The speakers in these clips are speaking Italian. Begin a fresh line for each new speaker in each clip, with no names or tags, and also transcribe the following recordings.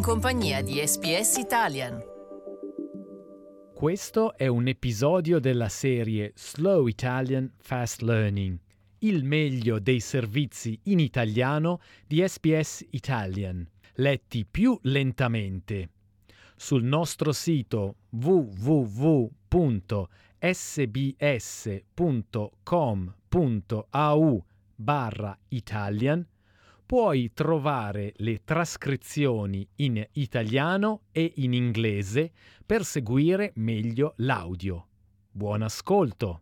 in compagnia di SPS Italian.
Questo è un episodio della serie Slow Italian Fast Learning, il meglio dei servizi in italiano di SPS Italian, letti più lentamente. Sul nostro sito www.sbs.com.au barra Italian puoi trovare le trascrizioni in italiano e in inglese per seguire meglio l'audio. Buon ascolto!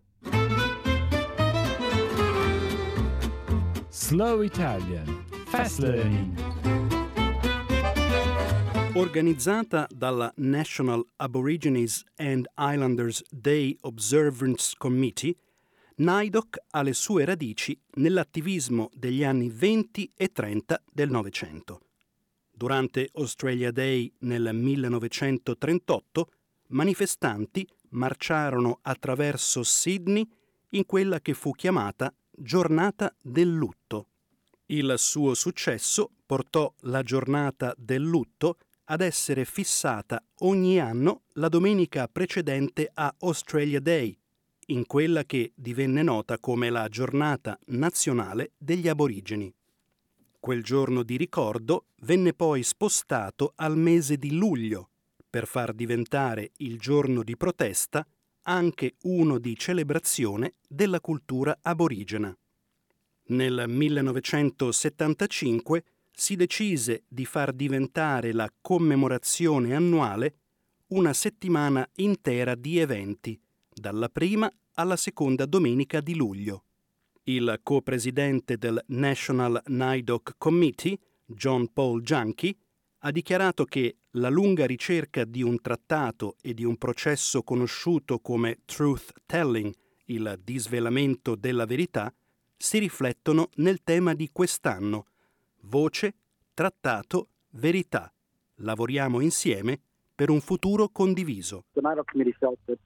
Slow Italian Fast Learning
Organizzata dalla National Aborigines and Islanders Day Observance Committee, NIDOC ha le sue radici nell'attivismo degli anni 20 e 30 del Novecento. Durante Australia Day nel 1938, manifestanti marciarono attraverso Sydney in quella che fu chiamata Giornata del lutto. Il suo successo portò la giornata del lutto ad essere fissata ogni anno la domenica precedente a Australia Day, in quella che divenne nota come la giornata nazionale degli aborigeni. Quel giorno di ricordo venne poi spostato al mese di luglio per far diventare il giorno di protesta anche uno di celebrazione della cultura aborigena. Nel 1975 si decise di far diventare la commemorazione annuale una settimana intera di eventi dalla prima alla seconda domenica di luglio. Il co-presidente del National NIDOC Committee, John Paul Junkie, ha dichiarato che la lunga ricerca di un trattato e di un processo conosciuto come truth telling, il disvelamento della verità, si riflettono nel tema di quest'anno, voce, trattato, verità. Lavoriamo insieme per un futuro condiviso.
The NIDOC committee felt that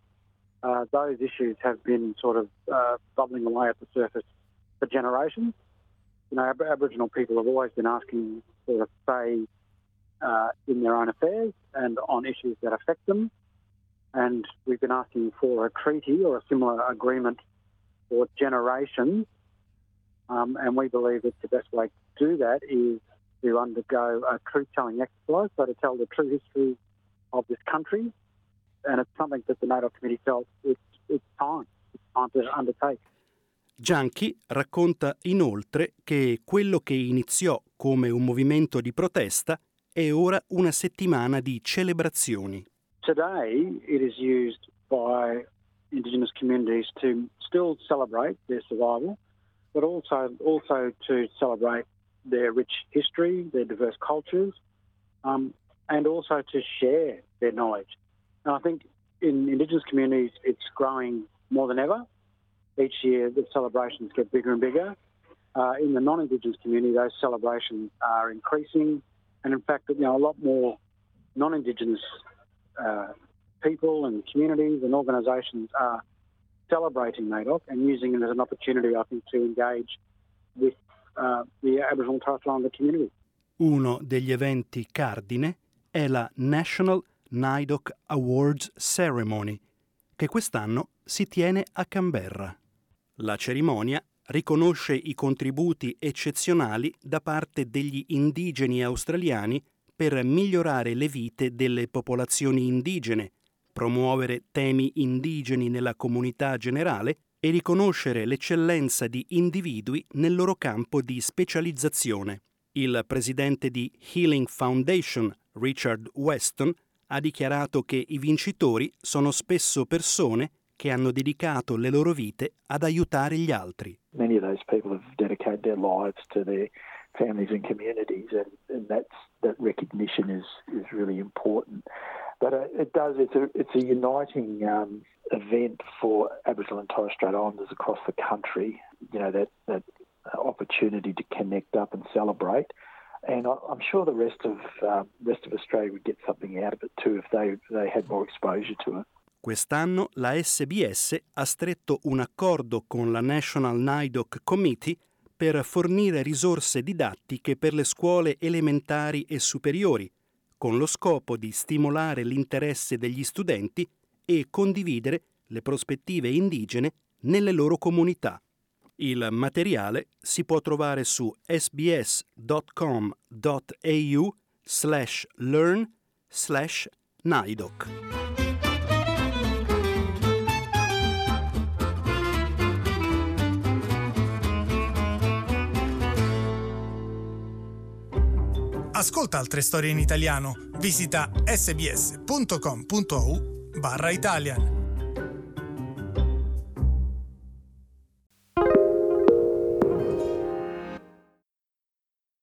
uh, those issues have been sort of uh, bubbling away at the surface for generations. You know, Ab- Aboriginal people have always been asking for a say uh, in their own affairs and on issues that affect them. And we've been asking for a treaty or a similar agreement for generations. Um, and we believe that the best way to do that is to undergo a truth telling exercise, so to tell the true history of this country and it's something that the NATO committee felt it's, it's time, it's time to undertake.
Gianchi racconta inoltre che quello che iniziò come un movimento di protesta è ora una settimana di celebrazioni.
Today it is used by Indigenous communities to still celebrate their survival, but also also to celebrate their rich history, their diverse cultures, um, and also to share their knowledge. And I think in Indigenous communities, it's growing more than ever. Each year, the celebrations get bigger and bigger. Uh, in the non-Indigenous community, those celebrations are increasing, and in fact, you know, a lot more non-Indigenous uh, people and communities and organisations are celebrating NAIDOC and using it as an opportunity, I think, to engage with uh, the Aboriginal and Torres Islander community.
Uno degli eventi cardine è la National NIDOC Awards Ceremony, che quest'anno si tiene a Canberra. La cerimonia riconosce i contributi eccezionali da parte degli indigeni australiani per migliorare le vite delle popolazioni indigene, promuovere temi indigeni nella comunità generale e riconoscere l'eccellenza di individui nel loro campo di specializzazione. Il presidente di Healing Foundation, Richard Weston, ha dichiarato che i vincitori sono spesso persone che hanno dedicato le loro vite ad aiutare gli altri.
Many of those people have dedicated their lives to their families and communities, and, and that recognition is, is really important. But uh, it does, it's a, it's a uniting um, event for Aboriginal and Torres Strait Islanders across the country, you know, that, that opportunity to connect up and celebrate. And I'm sure the rest of uh, rest of Australia would get something out of it too if they they had more exposure to it.
Quest'anno la SBS ha stretto un accordo con la National NIDOC Committee per fornire risorse didattiche per le scuole elementari e superiori, con lo scopo di stimolare l'interesse degli studenti e condividere le prospettive indigene nelle loro comunità. Il materiale si può trovare su sbs.com.au slash learn slash NIDOC.
Ascolta altre storie in italiano. Visita sbs.com.au barra Italian.